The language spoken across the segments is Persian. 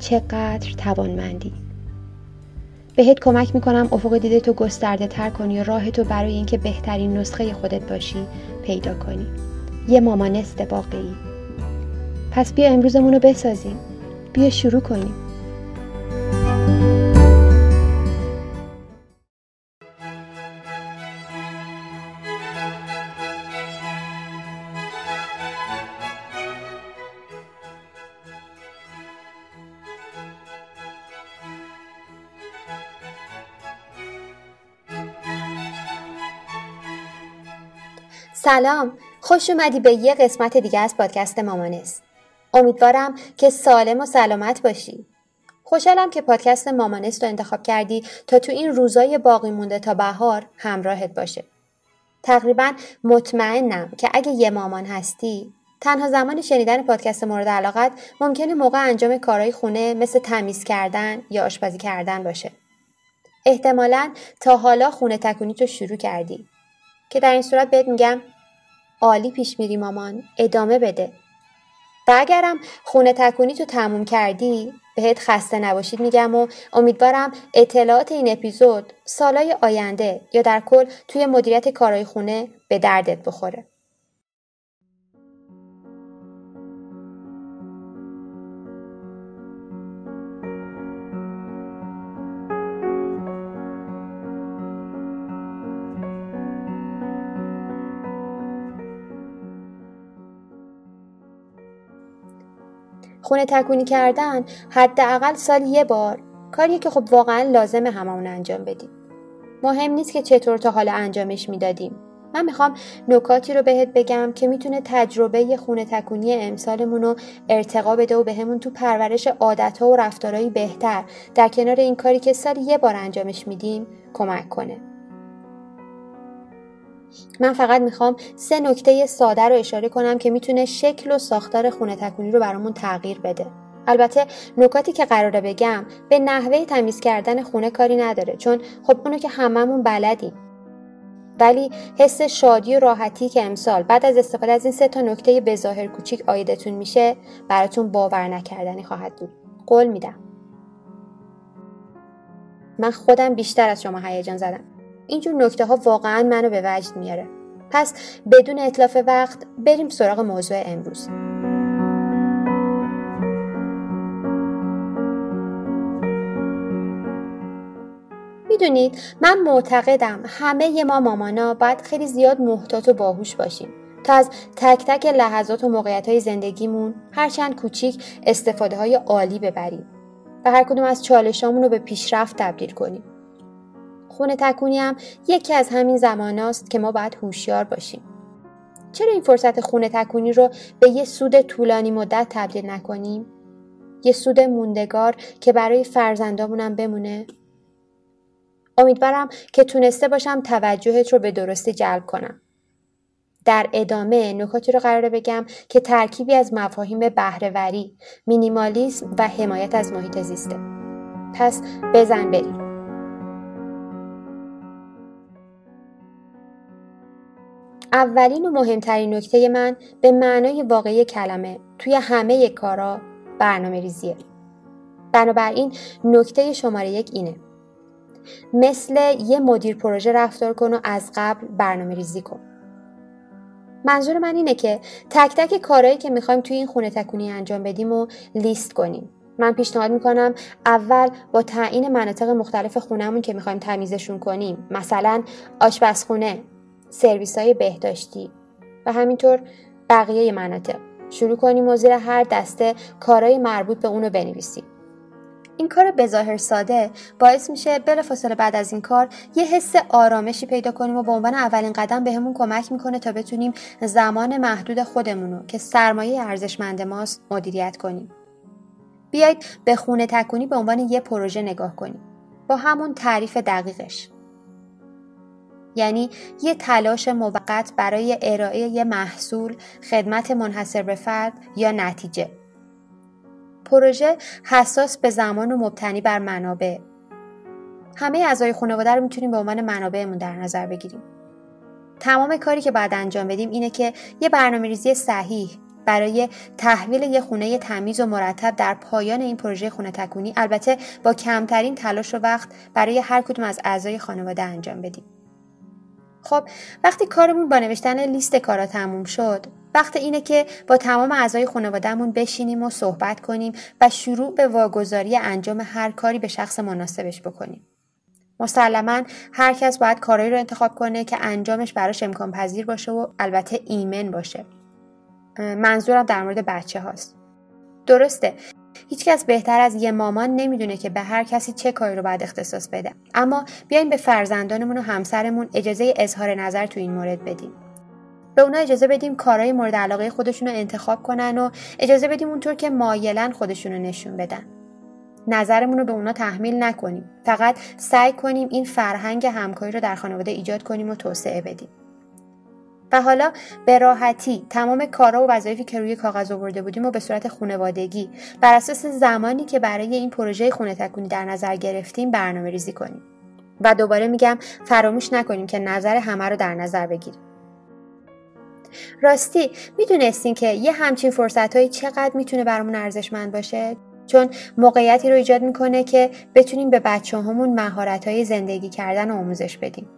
چقدر توانمندی. بهت کمک می‌کنم افق دیده تو گسترده تر کنی و راه تو برای اینکه بهترین نسخه خودت باشی پیدا کنی. یه مامانست واقعی پس بیا امروزمون رو بسازیم. بیا شروع کنیم. سلام. خوش اومدی به یه قسمت دیگه از پادکست مامانست امیدوارم که سالم و سلامت باشی. خوشحالم که پادکست مامانست رو انتخاب کردی تا تو این روزای باقی مونده تا بهار همراهت باشه. تقریبا مطمئنم که اگه یه مامان هستی تنها زمان شنیدن پادکست مورد علاقت ممکنه موقع انجام کارهای خونه مثل تمیز کردن یا آشپزی کردن باشه. احتمالا تا حالا خونه تکونی تو شروع کردی. که در این صورت بهت میگم عالی پیش میری مامان. ادامه بده. و اگرم خونه تکونی تو تموم کردی؟ بهت خسته نباشید میگم و امیدوارم اطلاعات این اپیزود سالای آینده یا در کل توی مدیریت کارهای خونه به دردت بخوره. خونه تکونی کردن حداقل سال یه بار. کاریه که خب واقعا لازمه هممون انجام بدیم. مهم نیست که چطور تا حالا انجامش می‌دادیم. من می‌خوام نکاتی رو بهت بگم که می‌تونه تجربه خونه تکونی امسالمون رو ارتقا بده و بهمون تو پرورش عادتها و رفتارهایی بهتر در کنار این کاری که سال یه بار انجامش میدیم کمک کنه. من فقط می‌خوام سه نکته ساده رو اشاره کنم که می‌تونه شکل و ساختار خونه تکونی رو برامون تغییر بده. البته نکاتی که قراره بگم به نحوه تمیز کردن خونه کاری نداره چون خب اونو که هممون بلدیم. ولی حس شادی و راحتی که امسال بعد از استفاده از این سه تا نکته بظاهر کوچیک آیدتون میشه براتون باور نکردنی خواهد بود. قول میدم. من خودم بیشتر از شما هیجان زدم. اینجور نکته ها واقعا منو به وجد میاره. پس بدون اطلاف وقت بریم سراغ موضوع امروز. می‌دونید من معتقدم همه ما مامانا باید خیلی زیاد محتاط و باهوش باشیم تا از تک تک لحظات و موقعیت های زندگیمون هرچند کوچیک استفاده های عالی ببریم و هر کدوم از چالشامون رو به پیشرفت تبدیل کنیم. خونه تکونی هم یکی از همین زماناست که ما باید هوشیار باشیم چرا این فرصت خونه تکونی رو به یه سود طولانی مدت تبدیل نکنیم یه سود موندگار که برای فرزندامونم بمونه امیدوارم که تونسته باشم توجهت رو به درستی جلب کنم در ادامه نکاتی رو قراره بگم که ترکیبی از مفاهیم بهرهوری، مینیمالیسم و حمایت از محیط زیسته. پس بزن بریم. اولین و مهمترین نکته من به معنای واقعی کلمه توی همه کارا برنامه ریزیه. بنابراین نکته شماره یک اینه. مثل یه مدیر پروژه رفتار کن و از قبل برنامه ریزی کن. منظور من اینه که تک تک کارهایی که می‌خوایم توی این خونه تکونی انجام بدیم و لیست کنیم من پیشنهاد می‌کنم اول با تعیین مناطق مختلف خونهمون که می‌خوایم تمیزشون کنیم مثلا آشپزخونه سرویس های بهداشتی و همینطور بقیه مناطق. شروع کنیم و زیر هر دسته کارهای مربوط به اونو بنویسیم. این کار بظاهر ساده باعث میشه بلافاصله بعد از این کار یه حس آرامشی پیدا کنیم و به عنوان اولین قدم بهمون به کمک می‌کنه تا بتونیم زمان محدود خودمونو که سرمایه ارزشمند ماست مدیریت کنیم. بیایید به خونه تکونی به عنوان یه پروژه نگاه کنیم. با همون تعریف دقیقش. یعنی یه تلاش موقت برای ارائه یه محصول خدمت منحصر به فرد یا نتیجه. پروژه حساس به زمان و مبتنی بر منابع. همه اعضای خانواده رو می‌تونیم به عنوان منابعمون در نظر بگیریم. تمام کاری که باید انجام بدیم اینه که یه برنامه ریزی صحیح برای تحویل یه خونه تمیز و مرتب در پایان این پروژه خونه تکونی البته با کمترین تلاش و وقت برای هر کدوم از اعضای خانواده انجام بدیم. خب وقتی کارمون با نوشتن لیست کارا تموم شد وقت اینه که با تمام اعضای خانوادهمون بشینیم و صحبت کنیم و شروع به واگذاری انجام هر کاری به شخص مناسبش بکنیم. مسلما هر کس باید کارایی رو انتخاب کنه که انجامش براش امکان پذیر باشه و البته ایمن باشه. منظورم در مورد بچه هاست. درسته هیچکس بهتر از یه مامان نمی‌دونه که به هر کسی چه کاری رو باید اختصاص بده. اما بیاین به فرزندانمون و همسرمون اجازه اظهار نظر تو این مورد بدیم. به اونا اجازه بدیم کارهای مورد علاقه خودشون رو انتخاب کنن و اجازه بدیم اونطور که مایلن خودشون رو نشون بدن. نظرمون رو به اونا تحمیل نکنیم. فقط سعی کنیم این فرهنگ همکاری رو در خانواده ایجاد کنیم و توسعه بدیم. و حالا به راحتی تمام کارا و وظایفی که روی کاغذ آورده بودیم و به صورت خانوادگی بر اساس زمانی که برای این پروژه خونه تکونی در نظر گرفتیم برنامه ریزی کنیم. و دوباره میگم فراموش نکنیم که نظر همه رو در نظر بگیریم. راستی می‌دونستین که یه همچین فرصت هایی چقدر می‌تونه برامون ارزشمند باشه؟ چون موقعیتی رو ایجاد می‌کنه که بتونیم به بچه همون مهارت های زندگی کردن و آموزش بدیم.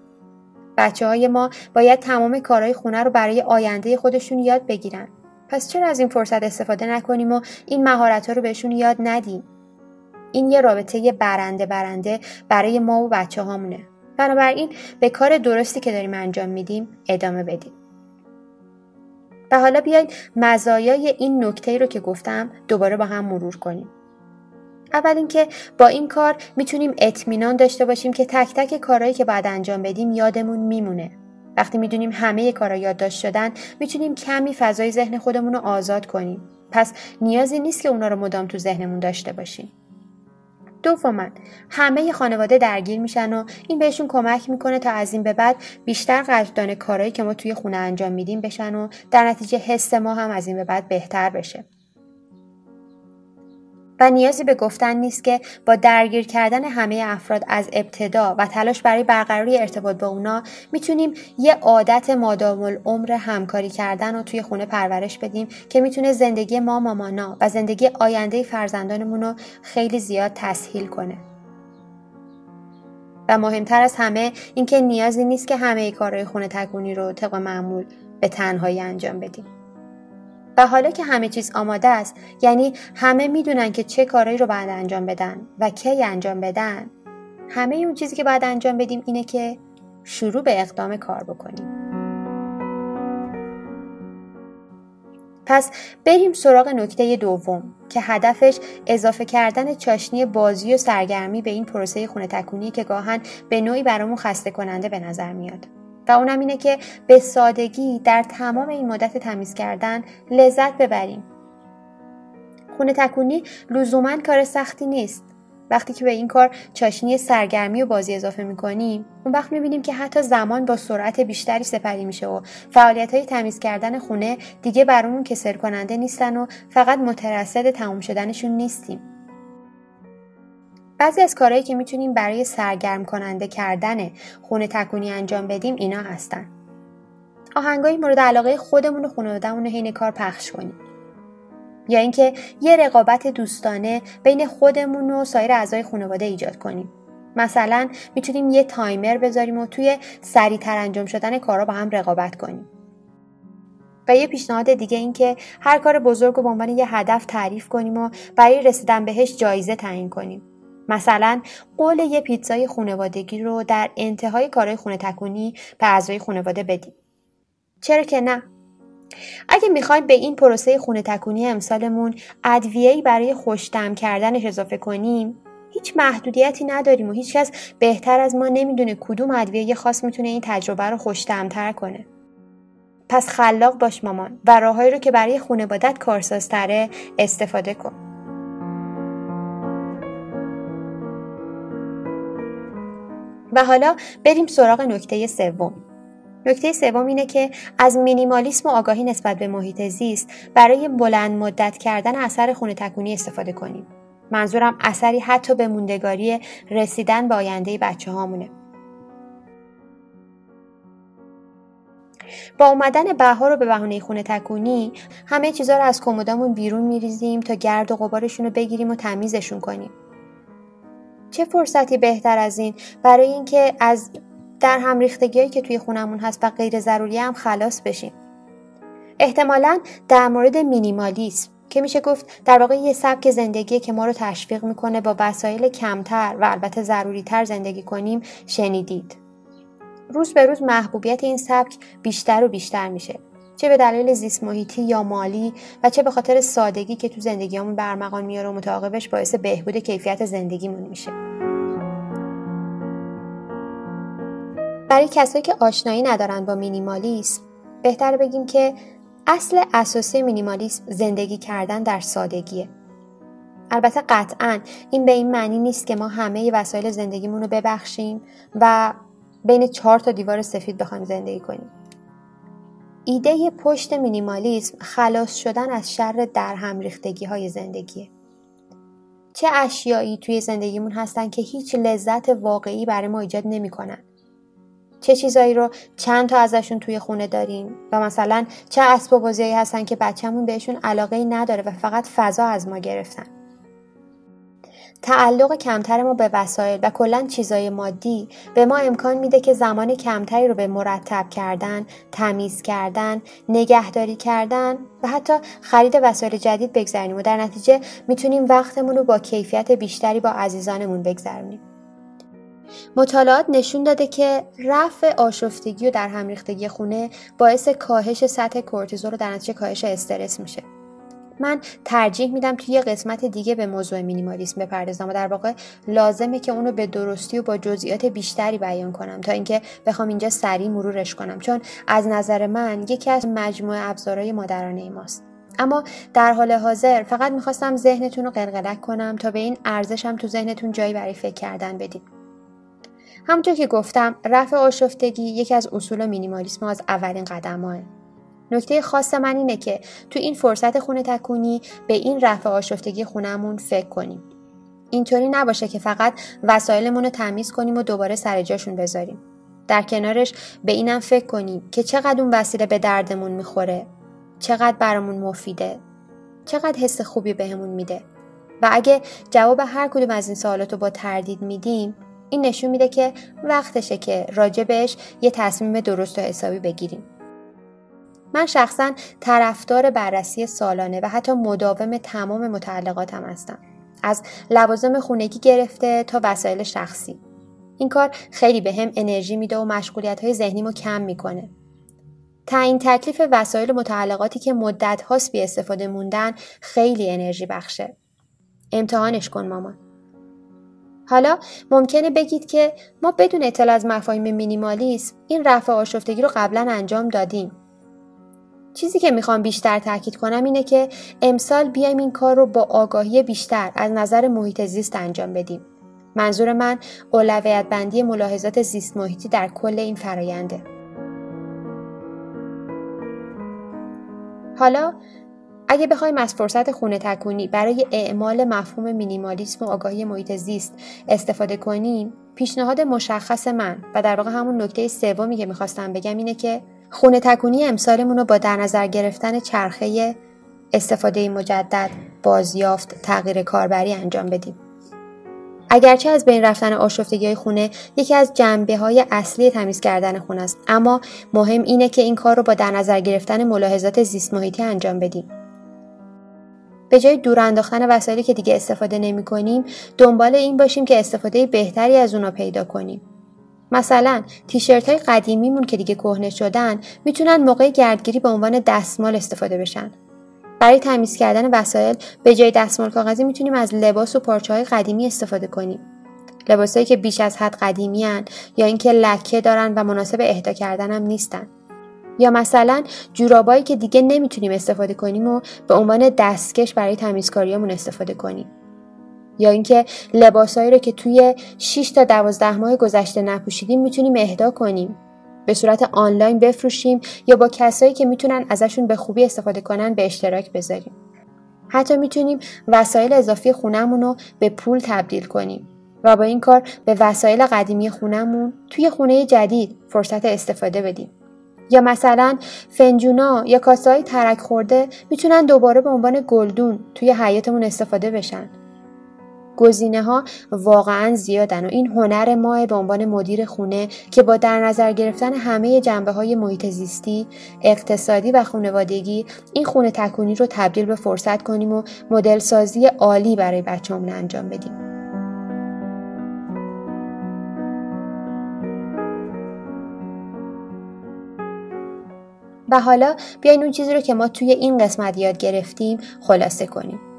بچه های ما باید تمام کارهای خونه رو برای آینده خودشون یاد بگیرن. پس چرا از این فرصت استفاده نکنیم و این مهارت ها رو بهشون یاد ندیم؟ این یه رابطه برنده برنده برای ما و بچه هامونه. بنابراین به کار درستی که داریم انجام میدیم ادامه بدیم. و حالا بیاین مزایای این نکته رو که گفتم دوباره با هم مرور کنیم. اول اینکه با این کار می‌تونیم اطمینان داشته باشیم که تک تک کارهایی که باید انجام بدیم یادمون میمونه. وقتی می‌دونیم همه کارا یادداشت شدن می‌تونیم کمی فضای ذهن خودمون رو آزاد کنیم. پس نیازی نیست که اونا رو مدام تو ذهنمون داشته باشیم. دوما همه خانواده درگیر میشن و این بهشون کمک می‌کنه تا از این به بعد بیشتر قدردان کارهایی که ما توی خونه انجام میدیم بشن و در نتیجه حس ما هم از این به بعد بهتر بشه. و نیازی به گفتن نیست که با درگیر کردن همه افراد از ابتدا و تلاش برای برقراری ارتباط با اونا می‌تونیم یه عادت مادام العمر همکاری کردن رو توی خونه پرورش بدیم که می‌تونه زندگی ما مامانا و زندگی آینده فرزندانمون رو خیلی زیاد تسهیل کنه. و مهمتر از همه اینکه نیازی نیست که همه کارهای خونه تکونی رو طبق معمول به تنهایی انجام بدیم. و حالا که همه چیز آماده است یعنی همه می‌دونن که چه کارهایی رو باید انجام بدن و کی انجام بدن همه اون چیزی که باید انجام بدیم اینه که شروع به اقدام کار بکنیم پس بریم سراغ نکته دوم که هدفش اضافه کردن چاشنی بازی و سرگرمی به این پروسه خونه تکونی که گاهن به نوعی برامون خسته کننده به نظر میاد. و اونم اینه که به سادگی در تمام این مدت تمیز کردن لذت ببریم. خونه تکونی لزوما کار سختی نیست. وقتی که به این کار چاشنی سرگرمی و بازی اضافه می‌کنیم اون وقت می‌بینیم که حتی زمان با سرعت بیشتری سپری میشه و فعالیت های تمیز کردن خونه دیگه برامون کسر کننده نیستن و فقط مترصد تموم شدنشون نیستیم. بعضی از کارهایی که می‌تونیم برای سرگرم کننده کردن خونه تکونی انجام بدیم اینا هستن. آهنگای مورد علاقه خودمون و خانوادهمون رو حین کار پخش کنیم. یا اینکه یه رقابت دوستانه بین خودمون و سایر اعضای خانواده ایجاد کنیم. مثلا می‌تونیم یه تایمر بذاریم و توی سریعتر انجام شدن کارا با هم رقابت کنیم. و یه پیشنهاد دیگه این که هر کار بزرگ رو به عنوان یه هدف تعریف کنیم و برای رسیدن بهش جایزه تعیین کنیم. مثلا قول یه پیتزای خانوادگی رو در انتهای کارهای خونه تکونی به اعضای خانواده بدیم چرا که نه؟ اگه می‌خوایم به این پروسه خونه تکونی امسالمون ادویه‌ای برای خوشدم کردنش اضافه کنیم هیچ محدودیتی نداریم و هیچکس بهتر از ما نمی‌دونه کدوم ادویه خاص می‌تونه این تجربه رو خوشدمتر کنه. پس خلاق باش مامان و راههایی رو که برای خانوادت کارسازتره استفاده کن. و حالا بریم سراغ نکته سوم نکته سوم اینه که از مینیمالیسم و آگاهی نسبت به محیط زیست برای بلند مدت کردن اثر خونه تکونی استفاده کنیم. منظورم اثری حتی به موندگاری رسیدن به آینده بچه هامونه. با اومدن بهار رو به بهانه خونه تکونی همه چیزها رو از کمدامون بیرون میریزیم تا گرد و غبارشون رو بگیریم و تمیزشون کنیم. چه فرصتی بهتر از این؟ برای اینکه از در هم ریختگیایی که توی خونمون هست و غیر ضروری هم خلاص بشیم. احتمالا در مورد مینیمالیسم که میشه گفت در واقع یه سبک زندگی که ما رو تشویق می‌کنه با وسایل کمتر و البته ضروری تر زندگی کنیم شنیدید. روز به روز محبوبیت این سبک بیشتر و بیشتر میشه. چه به دلیل زیست محیطی یا مالی و چه به خاطر سادگی که تو زندگیمون برمغان میاره و متعاقبش باعث بهبود کیفیت زندگیمون میشه. برای کسایی که آشنایی ندارن با مینیمالیسم بهتر بگیم که اصل اساسی مینیمالیسم زندگی کردن در سادگیه. البته قطعا این به این معنی نیست که ما همه وسایل زندگیمون رو ببخشیم و بین چهار تا دیوار سفید بخوایم زندگی کنیم. ایده پشت مینیمالیسم خلاص شدن از شر در هم ریختگی های زندگیه. چه اشیایی توی زندگیمون هستن که هیچ لذت واقعی برای ما ایجاد نمی‌کنن؟ چه چیزایی رو چند تا ازشون توی خونه داریم و مثلا چه اسباب بازیایی هستن که بچهمون بهشون علاقه نداره و فقط فضا از ما گرفتن؟ تعلق کمتر ما به وسایل و کلا چیزای مادی به ما امکان میده که زمان کمتری رو به مرتب کردن، تمیز کردن، نگهداری کردن و حتی خرید وسایل جدید بگذرونیم و در نتیجه می‌تونیم وقتمون رو با کیفیت بیشتری با عزیزانمون بگذرونیم. مطالعات نشون داده که رفع آشفتگی و در هم ریختگی خونه باعث کاهش سطح کورتیزول و در نتیجه کاهش استرس میشه من ترجیح میدم توی یه قسمت دیگه به موضوع مینیمالیسم بپردازم و در واقع لازمه که اونو به درستی و با جزئیات بیشتری بیان کنم تا اینکه بخوام اینجا سریع مرورش کنم. چون از نظر من یکی از مجموعه ابزارهای مادرانه ماست. اما در حال حاضر فقط می‌خواستم ذهنتون رو قلقلک کنم تا به این ارزشم تو ذهنتون جایی برای فکر کردن بدید همونطور که گفتم رفع آشفتگی یکی از اصول مینیمالیسم از اولین قدم نکته خاص من اینه که تو این فرصت خونه تکونی به این رفع آشفتگی خونمون فکر کنیم. اینطوری نباشه که فقط وسایلمون رو تمیز کنیم و دوباره سر جاشون بذاریم. در کنارش به اینم فکر کنیم که چقدر اون وسیله به دردمون می‌خوره، چقدر برامون مفیده، چقدر حس خوبی بهمون میده. و اگه جواب هر کدوم از این سوالات رو با تردید میدیم این نشون میده که وقتشه که راجع بهش یه تصمیم درست و حسابی بگیریم. من شخصا طرفدار بررسی سالانه و حتی مداوم تمام متعلقاتم هستم. از لوازم خونگی گرفته تا وسایل شخصی. این کار خیلی به هم انرژی میده و مشغولیت های ذهنیمو کم می‌کنه. تعیین تکلیف وسایل متعلقاتی که مدت هاست بی استفاده موندن خیلی انرژی بخشه. امتحانش کن مامان. حالا ممکنه بگید که ما بدون اطلاع از مفاهیم مینیمالیسم این رفع آشفتگی رو قبلا انجام دادیم. چیزی که می‌خوام بیشتر تاکید کنم اینه که امسال بیایم این کار رو با آگاهی بیشتر از نظر محیط زیست انجام بدیم. منظور من اولویت بندی ملاحظات زیست محیطی در کل این فراینده. حالا اگه بخوایم از فرصت خونه تکونی برای اعمال مفهوم مینیمالیسم و آگاهی محیط زیست استفاده کنیم پیشنهاد مشخص من و در واقع همون نکته سومی که می‌خواستم بگم اینه که خونه تکونی امسالمون رو با در نظر گرفتن چرخه استفاده مجدد بازیافت تغییر کاربری انجام بدیم. اگرچه از بین رفتن آشفتگی های خونه یکی از جنبه های اصلی تمیز کردن خونه است اما مهم اینه که این کار رو با در نظر گرفتن ملاحظات زیست محیطی انجام بدیم. به جای دور انداختن وسایلی که دیگه استفاده نمی کنیم دنبال این باشیم که استفاده بهتری از اونا پیدا کنیم. مثلا تیشرت های قدیمیمون که دیگه کهنه شدن می‌تونن موقع گردگیری به عنوان دستمال استفاده بشن. برای تمیز کردن وسایل به جای دستمال کاغذی می‌تونیم از لباس و پارچه های قدیمی استفاده کنیم. لباسایی که بیش از حد قدیمی هن یا اینکه لکه دارن و مناسب اهدا کردن هم نیستن. یا مثلا جورابایی که دیگه نمی‌تونیم استفاده کنیم و به عنوان دستکش برای تمیزکاریمون استفاده کنیم. یا اینکه لباسایی رو که توی 6 تا 12 ماه گذشته نپوشیدیم می‌تونیم اهدا کنیم. به صورت آنلاین بفروشیم یا با کسایی که می‌تونن ازشون به خوبی استفاده کنن به اشتراک بذاریم. حتی می‌تونیم وسایل اضافی خونمون رو به پول تبدیل کنیم و با این کار به وسایل قدیمی خونمون توی خونه جدید فرصت استفاده بدیم. یا مثلا فنجونا یا کاسه های ترک خورده می‌تونن دوباره به عنوان گلدون توی حیاتمون استفاده بشن. گزینه ها واقعا زیادن و این هنر ما به عنوان مدیر خونه که با در نظر گرفتن همه جنبه های محیط زیستی، اقتصادی و خانوادگی این خونه تکونی رو تبدیل به فرصت کنیم و مدل سازی عالی برای بچه‌مون انجام بدیم. و حالا بیاین اون چیزی رو که ما توی این قسمت یاد گرفتیم خلاصه کنیم.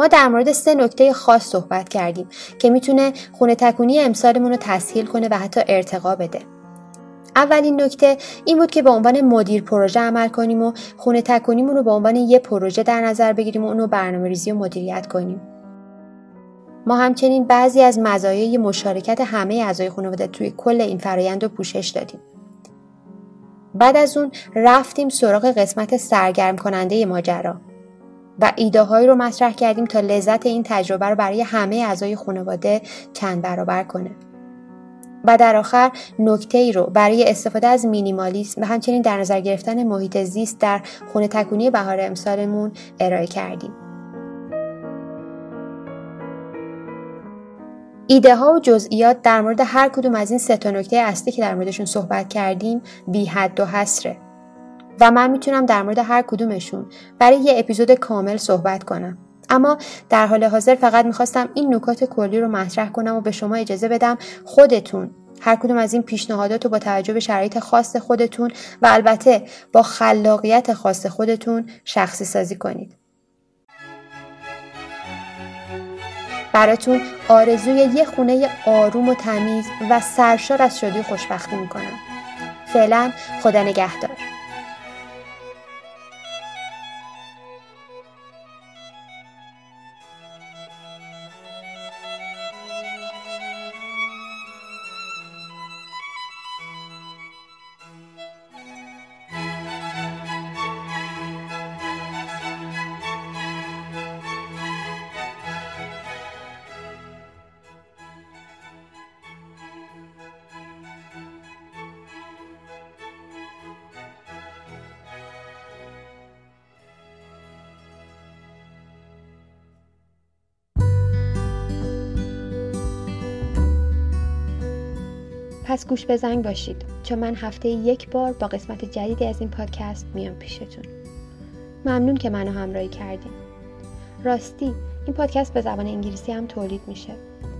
ما در مورد سه نکته خاص صحبت کردیم که می‌تونه خونه تکونی امسالمون رو تسهیل کنه و حتی ارتقا بده. اولین نکته این بود که به عنوان مدیر پروژه عمل کنیم و خونه تکونیمون رو به عنوان یه پروژه در نظر بگیریم و اونو برنامه ریزی و مدیریت کنیم. ما همچنین بعضی از مزایای مشارکت همه اعضای خانواده توی کل این فرایند رو پوشش دادیم. بعد از اون رفتیم سراغ قسمت سرگرم کننده ماجرا و ایده هایی رو مطرح کردیم تا لذت این تجربه رو برای همه اعضای خانواده چند برابر کنه. و در آخر نکته ای رو برای استفاده از مینیمالیسم و همچنین در نظر گرفتن محیط زیست در خونه تکونی بهار امسالمون ارائه کردیم. ایده ها و جزئیات در مورد هر کدوم از این سه تا نکته اصلی که در موردشون صحبت کردیم بی حد و حسره و من می‌تونم در مورد هر کدومشون برای یه اپیزود کامل صحبت کنم اما در حال حاضر فقط می‌خواستم این نکات کلی رو مطرح کنم و به شما اجازه بدم خودتون هر کدوم از این پیشنهادات رو با توجه به شرایط خاص خودتون و البته با خلاقیت خاص خودتون شخصی سازی کنید. براتون آرزوی یه خونه آروم و تمیز و سرشار از شادی خوشبختی می‌کنم. فعلا خدا نگهدار. پس گوش به زنگ باشید چون من هفته یک بار با قسمت جدیدی از این پادکست میام پیشتون. ممنون که منو همراهی کردین. راستی این پادکست به زبان انگلیسی هم تولید میشه.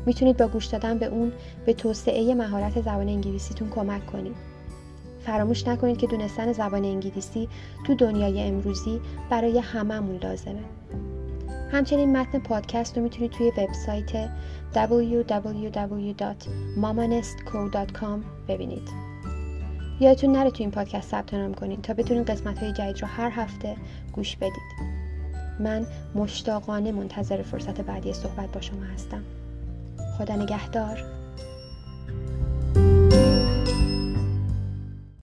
می‌تونید با گوش دادن به اون به توسعه مهارت زبان انگلیسیتون کمک کنید. فراموش نکنید که دونستن زبان انگلیسی تو دنیای امروزی برای هممون لازمه. همچنین متن پادکست رو می‌تونید توی وبسایت www.mamanestco.com ببینید. یادتون نره تو این پادکست ثبت نام کنید تا بتونید قسمت های جدید رو هر هفته گوش بدید. من مشتاقانه منتظر فرصت بعدی صحبت با شما هستم. خدا نگهدار.